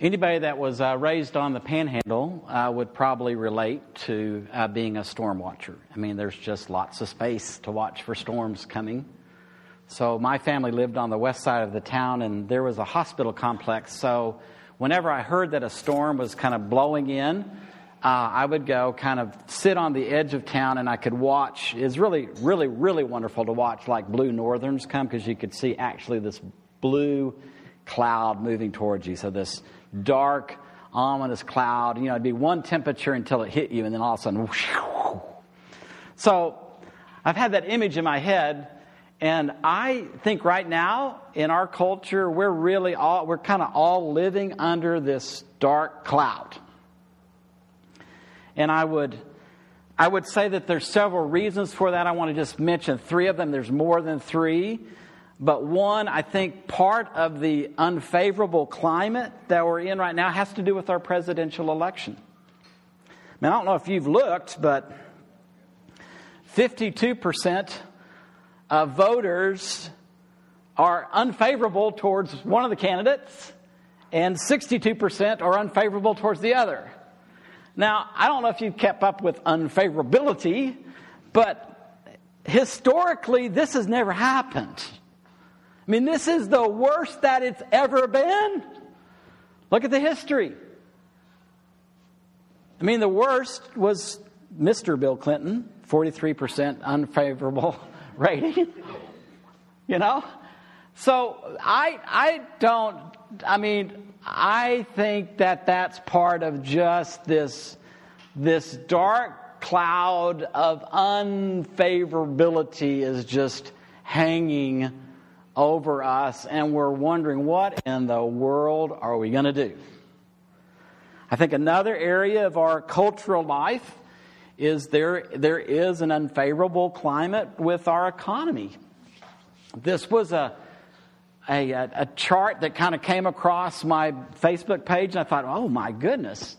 Anybody that was uh, raised on the panhandle uh, would probably relate to uh, being a storm watcher. I mean, there's just lots of space to watch for storms coming. So, my family lived on the west side of the town, and there was a hospital complex. So, whenever I heard that a storm was kind of blowing in, uh, I would go kind of sit on the edge of town and I could watch. It's really, really, really wonderful to watch like blue northerns come because you could see actually this blue cloud moving towards you. So, this dark, ominous cloud. You know, it'd be one temperature until it hit you, and then all of a sudden, whoosh, whoosh. so I've had that image in my head, and I think right now in our culture, we're really all we're kind of all living under this dark cloud. And I would I would say that there's several reasons for that. I want to just mention three of them. There's more than three. But one, I think part of the unfavorable climate that we're in right now has to do with our presidential election. I mean, I don't know if you've looked, but 52% of voters are unfavorable towards one of the candidates, and 62% are unfavorable towards the other. Now, I don't know if you've kept up with unfavorability, but historically, this has never happened. I mean, this is the worst that it's ever been. Look at the history. I mean, the worst was Mr. Bill Clinton, 43% unfavorable rating. you know? So I, I don't, I mean, I think that that's part of just this, this dark cloud of unfavorability is just hanging over us, and we're wondering what in the world are we going to do? I think another area of our cultural life is there, there is an unfavorable climate with our economy. This was a, a, a chart that kind of came across my Facebook page, and I thought, oh my goodness.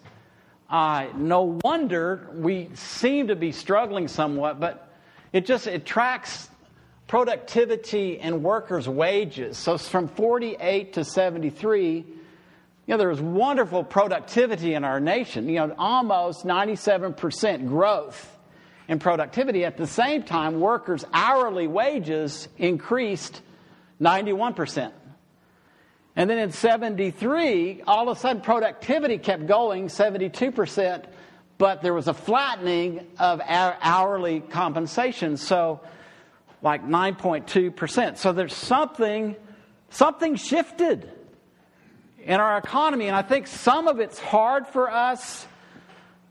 Uh, no wonder we seem to be struggling somewhat, but it just it tracks productivity and workers' wages. So from 48 to 73, you know, there was wonderful productivity in our nation, you know, almost 97% growth in productivity. At the same time, workers' hourly wages increased 91%. And then in 73, all of a sudden productivity kept going 72%, but there was a flattening of hourly compensation. So like 9.2%. So there's something, something shifted in our economy. And I think some of it's hard for us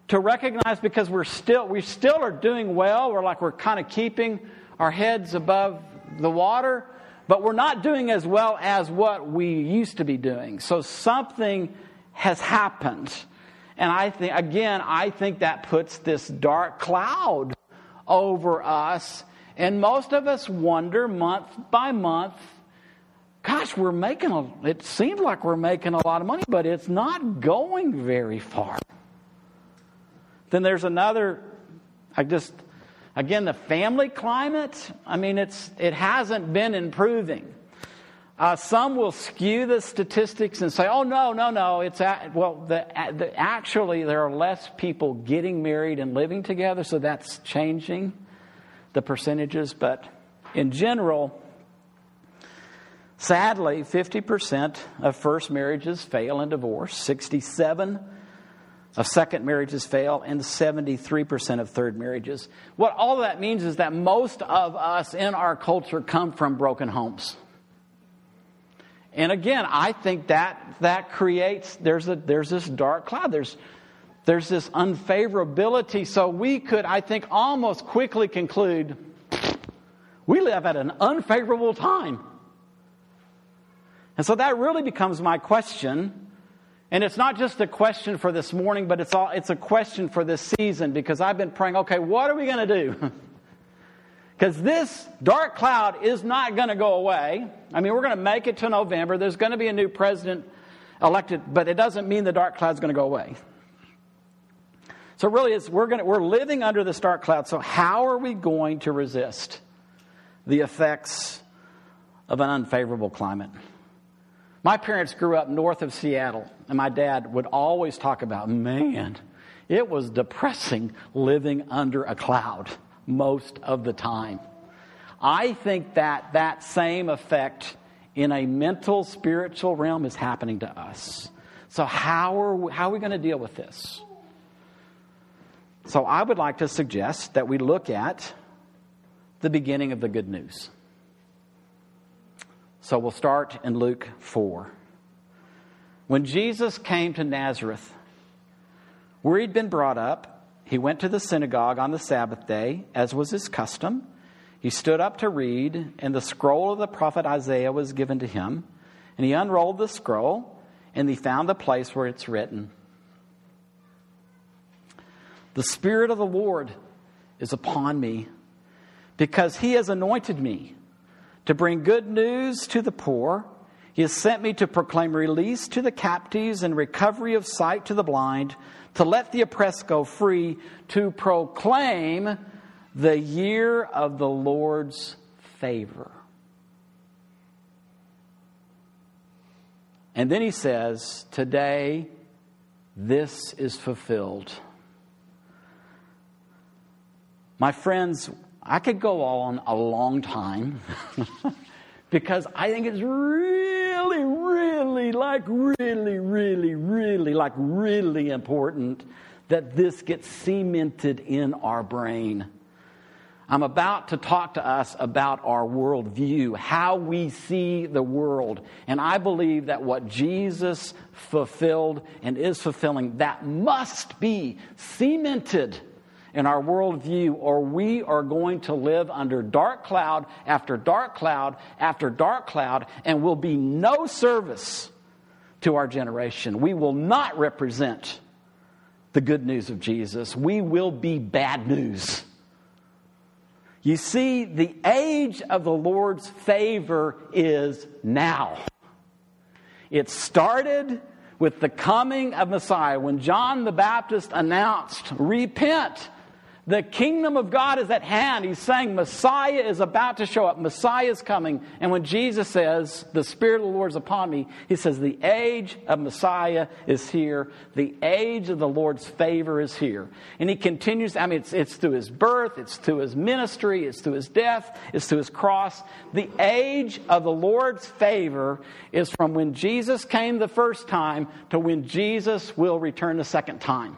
to recognize because we're still, we still are doing well. We're like, we're kind of keeping our heads above the water, but we're not doing as well as what we used to be doing. So something has happened. And I think, again, I think that puts this dark cloud over us and most of us wonder month by month, gosh, we're making a, it seems like we're making a lot of money, but it's not going very far. Then there's another, I just, again, the family climate, I mean, it's, it hasn't been improving. Uh, some will skew the statistics and say, "Oh no, no, no! It's at, well, the, the, actually there are less people getting married and living together, so that's changing." The percentages, but in general, sadly, 50% of first marriages fail in divorce, 67 of second marriages fail, and 73% of third marriages. What all that means is that most of us in our culture come from broken homes. And again, I think that that creates there's a there's this dark cloud. There's there's this unfavorability. So we could, I think, almost quickly conclude we live at an unfavorable time. And so that really becomes my question. And it's not just a question for this morning, but it's, all, it's a question for this season because I've been praying, okay, what are we going to do? Because this dark cloud is not going to go away. I mean, we're going to make it to November. There's going to be a new president elected, but it doesn't mean the dark cloud is going to go away. So really, it's, we're, gonna, we're living under the dark cloud. So how are we going to resist the effects of an unfavorable climate? My parents grew up north of Seattle, and my dad would always talk about, man, it was depressing living under a cloud most of the time. I think that that same effect in a mental, spiritual realm is happening to us. So, how are we, how are we going to deal with this? So, I would like to suggest that we look at the beginning of the good news. So, we'll start in Luke 4. When Jesus came to Nazareth, where he'd been brought up, he went to the synagogue on the Sabbath day, as was his custom. He stood up to read, and the scroll of the prophet Isaiah was given to him. And he unrolled the scroll, and he found the place where it's written The Spirit of the Lord is upon me, because he has anointed me to bring good news to the poor. He has sent me to proclaim release to the captives and recovery of sight to the blind to let the oppressed go free, to proclaim the year of the Lord's favor. And then he says, Today this is fulfilled. My friends, I could go on a long time because I think it's really, really, like, really, really, really, like, really important that this gets cemented in our brain. I'm about to talk to us about our worldview, how we see the world. And I believe that what Jesus fulfilled and is fulfilling, that must be cemented in our worldview, or we are going to live under dark cloud after dark cloud after dark cloud, and will be no service to our generation. We will not represent the good news of Jesus. We will be bad news. You see, the age of the Lord's favor is now. It started with the coming of Messiah. When John the Baptist announced, Repent, the kingdom of God is at hand. He's saying Messiah is about to show up. Messiah is coming. And when Jesus says, The Spirit of the Lord is upon me, he says, The age of Messiah is here. The age of the Lord's favor is here. And he continues, I mean, it's, it's through his birth, it's through his ministry, it's through his death, it's through his cross. The age of the Lord's favor is from when Jesus came the first time to when Jesus will return the second time.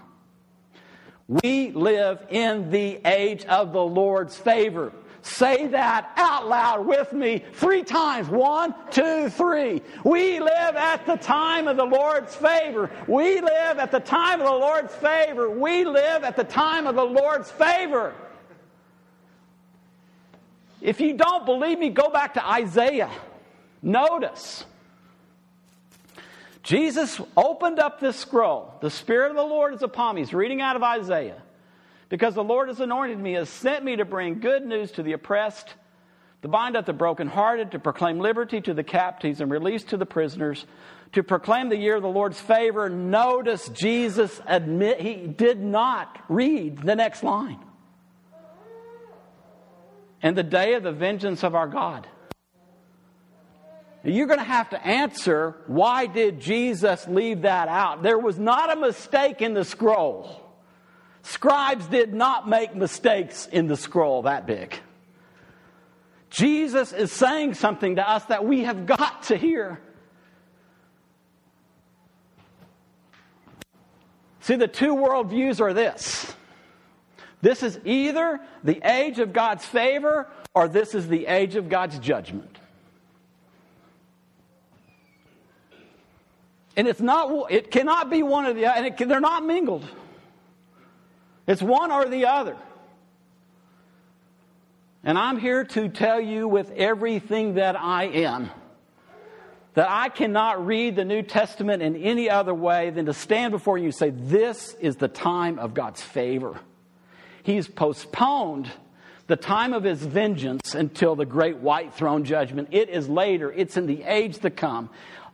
We live in the age of the Lord's favor. Say that out loud with me three times. One, two, three. We live at the time of the Lord's favor. We live at the time of the Lord's favor. We live at the time of the Lord's favor. If you don't believe me, go back to Isaiah. Notice Jesus opened up this scroll. The Spirit of the Lord is upon me. He's reading out of Isaiah. Because the Lord has anointed me, has sent me to bring good news to the oppressed, to bind up the brokenhearted, to proclaim liberty to the captives and release to the prisoners, to proclaim the year of the Lord's favor. Notice Jesus admit he did not read the next line. And the day of the vengeance of our God. You're going to have to answer why did Jesus leave that out? There was not a mistake in the scroll. Scribes did not make mistakes in the scroll that big. Jesus is saying something to us that we have got to hear. See, the two worldviews are this this is either the age of God's favor or this is the age of God's judgment. And it's not, it cannot be one of the other, and it, they're not mingled. It's one or the other. And I'm here to tell you with everything that I am that I cannot read the New Testament in any other way than to stand before you and say, This is the time of God's favor. He's postponed the time of his vengeance until the great white throne judgment. It is later, it's in the age to come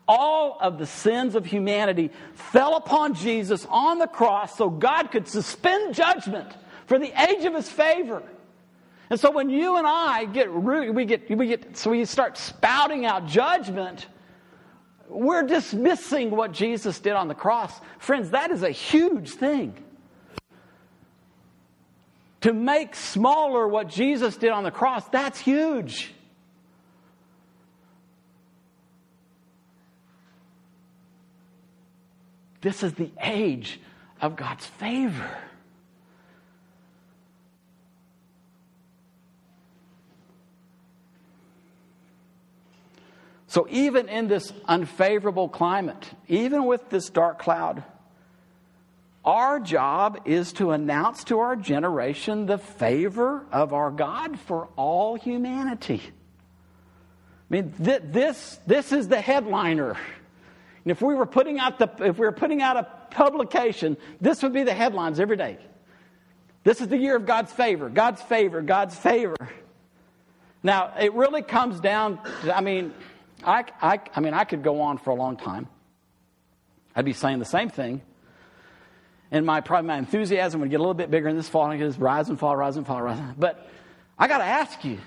all of the sins of humanity fell upon Jesus on the cross so God could suspend judgment for the age of his favor. And so when you and I get we get we get so we start spouting out judgment, we're dismissing what Jesus did on the cross. Friends, that is a huge thing. To make smaller what Jesus did on the cross, that's huge. This is the age of God's favor. So, even in this unfavorable climate, even with this dark cloud, our job is to announce to our generation the favor of our God for all humanity. I mean, th- this, this is the headliner. And if we were putting out the, if we were putting out a publication, this would be the headlines every day. This is the year of God's favor, God's favor, God's favor. Now, it really comes down, to, I mean, I, I, I mean, I could go on for a long time. I'd be saying the same thing. And my, probably my enthusiasm would get a little bit bigger in this fall. And just rise and fall, rise and fall, rise. But I got to ask you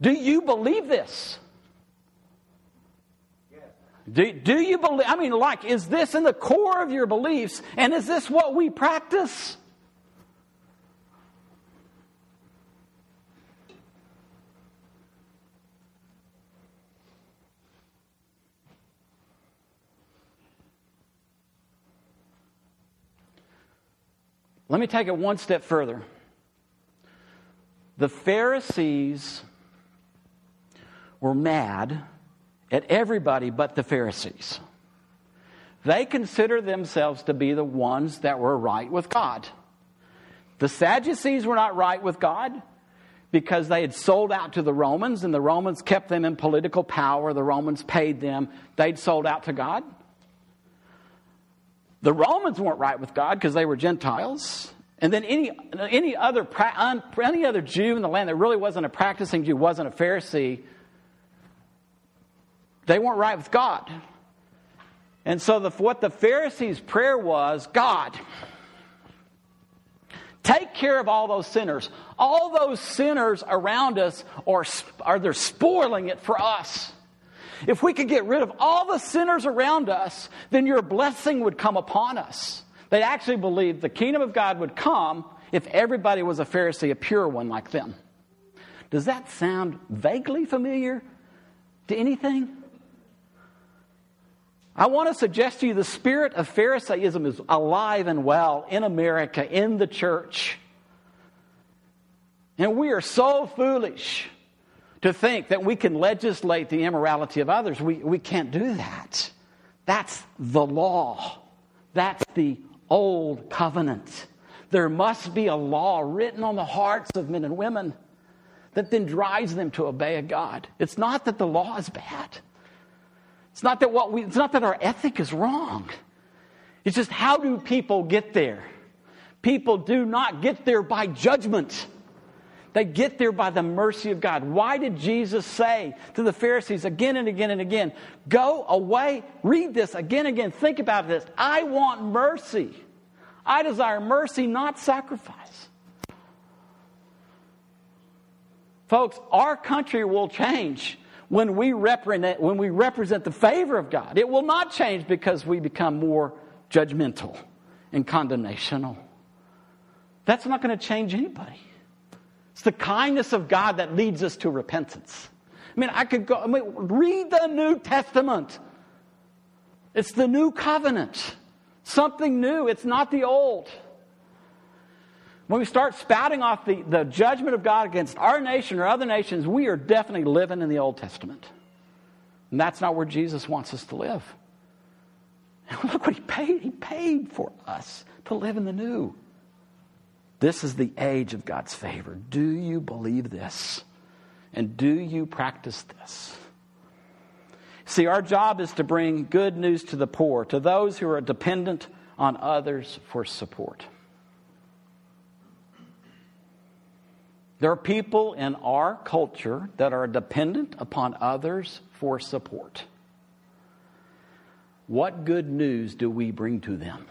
do you believe this? Do, do you believe? I mean, like, is this in the core of your beliefs? And is this what we practice? Let me take it one step further. The Pharisees were mad at everybody but the Pharisees. They considered themselves to be the ones that were right with God. The Sadducees were not right with God because they had sold out to the Romans and the Romans kept them in political power. The Romans paid them. They'd sold out to God. The Romans weren't right with God because they were Gentiles. And then any, any, other, any other Jew in the land that really wasn't a practicing Jew, wasn't a Pharisee, they weren't right with God. And so the, what the Pharisees' prayer was God, take care of all those sinners. All those sinners around us are, are they're spoiling it for us. If we could get rid of all the sinners around us, then your blessing would come upon us. They actually believed the kingdom of God would come if everybody was a Pharisee, a pure one like them. Does that sound vaguely familiar to anything? I want to suggest to you the spirit of Pharisaism is alive and well in America, in the church. And we are so foolish to think that we can legislate the immorality of others. We, we can't do that. That's the law, that's the old covenant. There must be a law written on the hearts of men and women that then drives them to obey a God. It's not that the law is bad. It's not that what we it's not that our ethic is wrong. It's just how do people get there? People do not get there by judgment. They get there by the mercy of God. Why did Jesus say to the Pharisees again and again and again, Go away, read this again and again, think about this. I want mercy. I desire mercy, not sacrifice. Folks, our country will change when we represent, when we represent the favor of God. It will not change because we become more judgmental and condemnational. That's not going to change anybody. It's the kindness of God that leads us to repentance. I mean, I could go, I mean, read the New Testament. It's the new covenant, something new. It's not the old. When we start spouting off the, the judgment of God against our nation or other nations, we are definitely living in the Old Testament. And that's not where Jesus wants us to live. And look what he paid. He paid for us to live in the new. This is the age of God's favor. Do you believe this? And do you practice this? See, our job is to bring good news to the poor, to those who are dependent on others for support. There are people in our culture that are dependent upon others for support. What good news do we bring to them?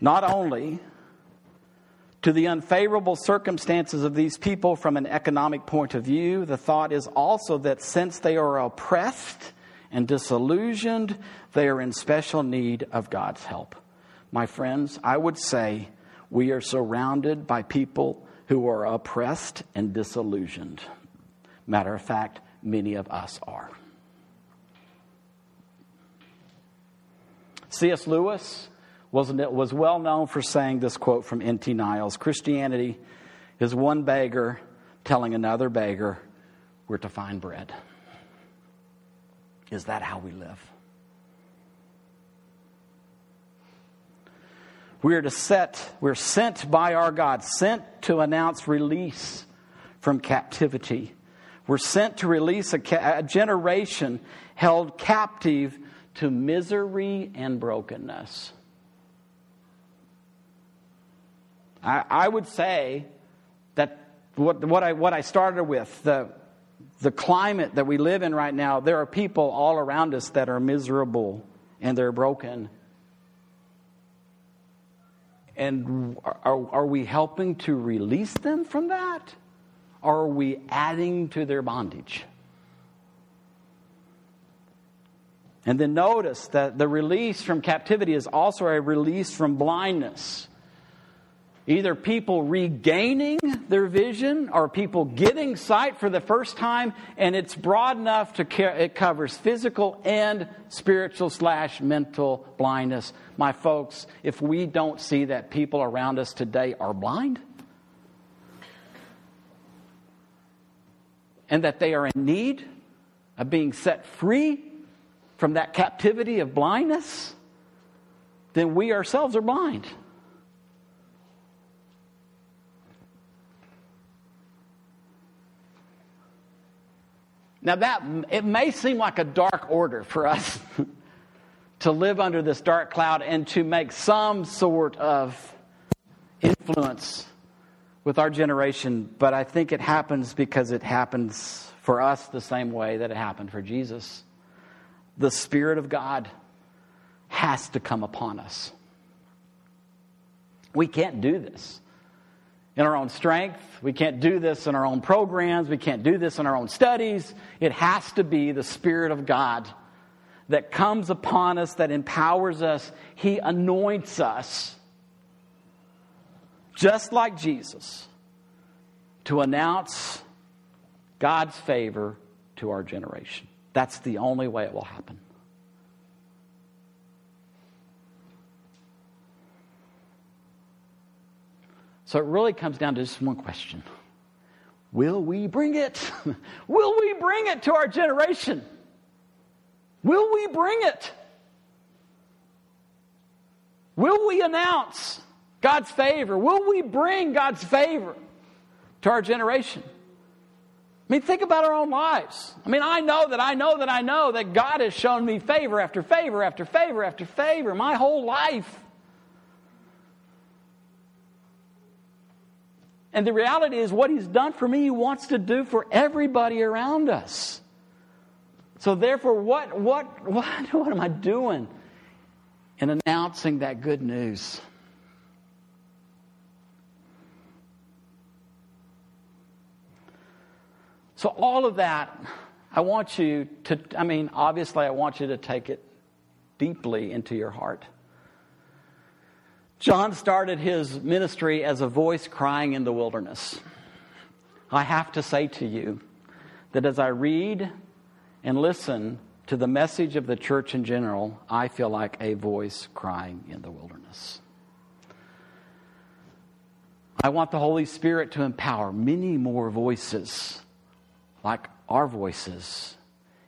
Not only To the unfavorable circumstances of these people from an economic point of view, the thought is also that since they are oppressed and disillusioned, they are in special need of God's help. My friends, I would say we are surrounded by people who are oppressed and disillusioned. Matter of fact, many of us are. C.S. Lewis was, was well known for saying this quote from D.T. Niles Christianity is one beggar telling another beggar where to find bread. Is that how we live? We are to set, we're sent by our God, sent to announce release from captivity. We're sent to release a, a generation held captive to misery and brokenness. I, I would say that what, what, I, what I started with, the, the climate that we live in right now, there are people all around us that are miserable and they're broken. And are, are we helping to release them from that? Or are we adding to their bondage? And then notice that the release from captivity is also a release from blindness. Either people regaining their vision or people getting sight for the first time, and it's broad enough to it covers physical and spiritual slash mental blindness. My folks, if we don't see that people around us today are blind, and that they are in need of being set free from that captivity of blindness, then we ourselves are blind. Now, that it may seem like a dark order for us to live under this dark cloud and to make some sort of influence with our generation, but I think it happens because it happens for us the same way that it happened for Jesus. The Spirit of God has to come upon us. We can't do this in our own strength. We can't do this in our own programs. We can't do this in our own studies. It has to be the Spirit of God that comes upon us, that empowers us. He anoints us, just like Jesus, to announce God's favor to our generation. That's the only way it will happen. So it really comes down to just one question Will we bring it? Will we bring it to our generation? Will we bring it? Will we announce God's favor? Will we bring God's favor to our generation? I mean, think about our own lives. I mean, I know that I know that I know that God has shown me favor after favor after favor after favor my whole life. And the reality is, what He's done for me, He wants to do for everybody around us. So, therefore, what, what, what, what am I doing in announcing that good news? So, all of that, I want you to, I mean, obviously, I want you to take it deeply into your heart. John started his ministry as a voice crying in the wilderness. I have to say to you that as I read and listen to the message of the church in general, I feel like a voice crying in the wilderness. I want the Holy Spirit to empower many more voices like our voices.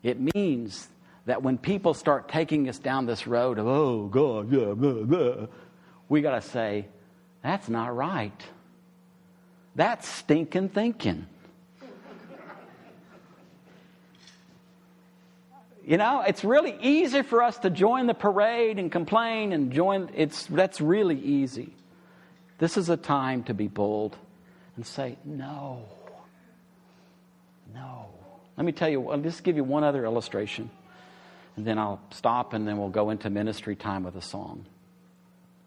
It means that when people start taking us down this road of, oh, God, yeah, blah, blah, we got to say, that's not right. That's stinking thinking. You know, it's really easy for us to join the parade and complain and join it's that's really easy. This is a time to be bold and say, "No. No." Let me tell you, I'll just give you one other illustration. And then I'll stop and then we'll go into ministry time with a song.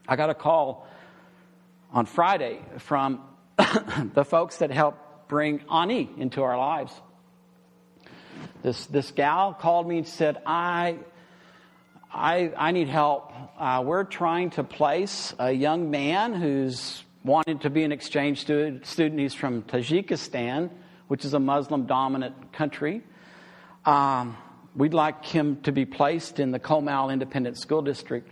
I got a call on Friday from the folks that helped bring Ani into our lives. This, this gal called me and said, I, I, I need help. Uh, we're trying to place a young man who's wanted to be an exchange student. He's from Tajikistan, which is a Muslim dominant country. Um, we'd like him to be placed in the Comal Independent School District.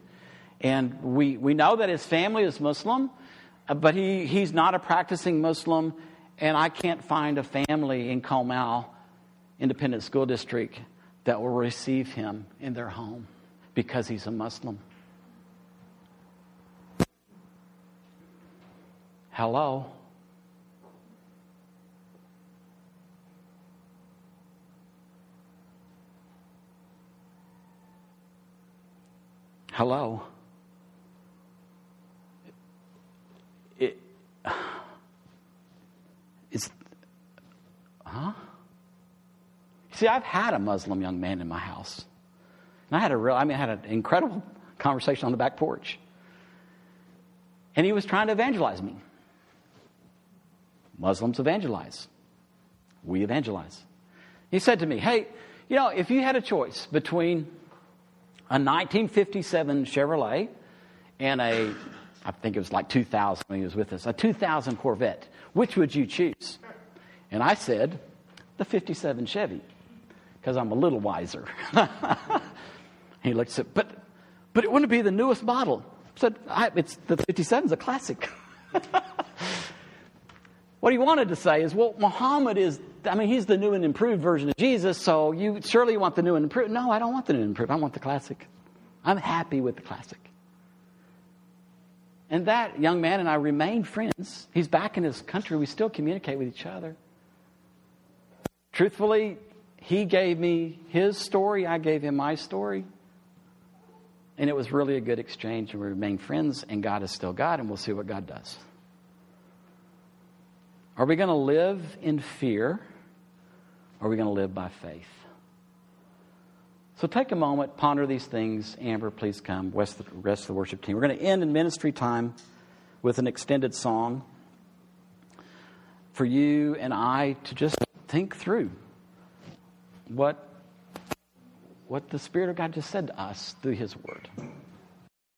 And we, we know that his family is Muslim, uh, but he, he's not a practicing Muslim, and I can't find a family in Comal Independent School District that will receive him in their home because he's a Muslim. Hello? Hello? it's, huh? See, I've had a Muslim young man in my house. And I had a real, I mean, I had an incredible conversation on the back porch. And he was trying to evangelize me. Muslims evangelize. We evangelize. He said to me, Hey, you know, if you had a choice between a 1957 Chevrolet and a, I think it was like 2000 when he was with us, a 2000 Corvette, which would you choose? And I said, the 57 Chevy, because I'm a little wiser. he looked at, but, but it wouldn't be the newest model. I said, I, it's the 57 is a classic. What he wanted to say is, well, Muhammad is, I mean, he's the new and improved version of Jesus, so you surely want the new and improved. No, I don't want the new and improved. I want the classic. I'm happy with the classic. And that young man and I remain friends. He's back in his country. We still communicate with each other. Truthfully, he gave me his story, I gave him my story. And it was really a good exchange, and we remain friends, and God is still God, and we'll see what God does. Are we going to live in fear? Or are we going to live by faith? So take a moment, ponder these things. Amber, please come. Rest the rest of the worship team. We're going to end in ministry time with an extended song for you and I to just think through what, what the Spirit of God just said to us through His Word.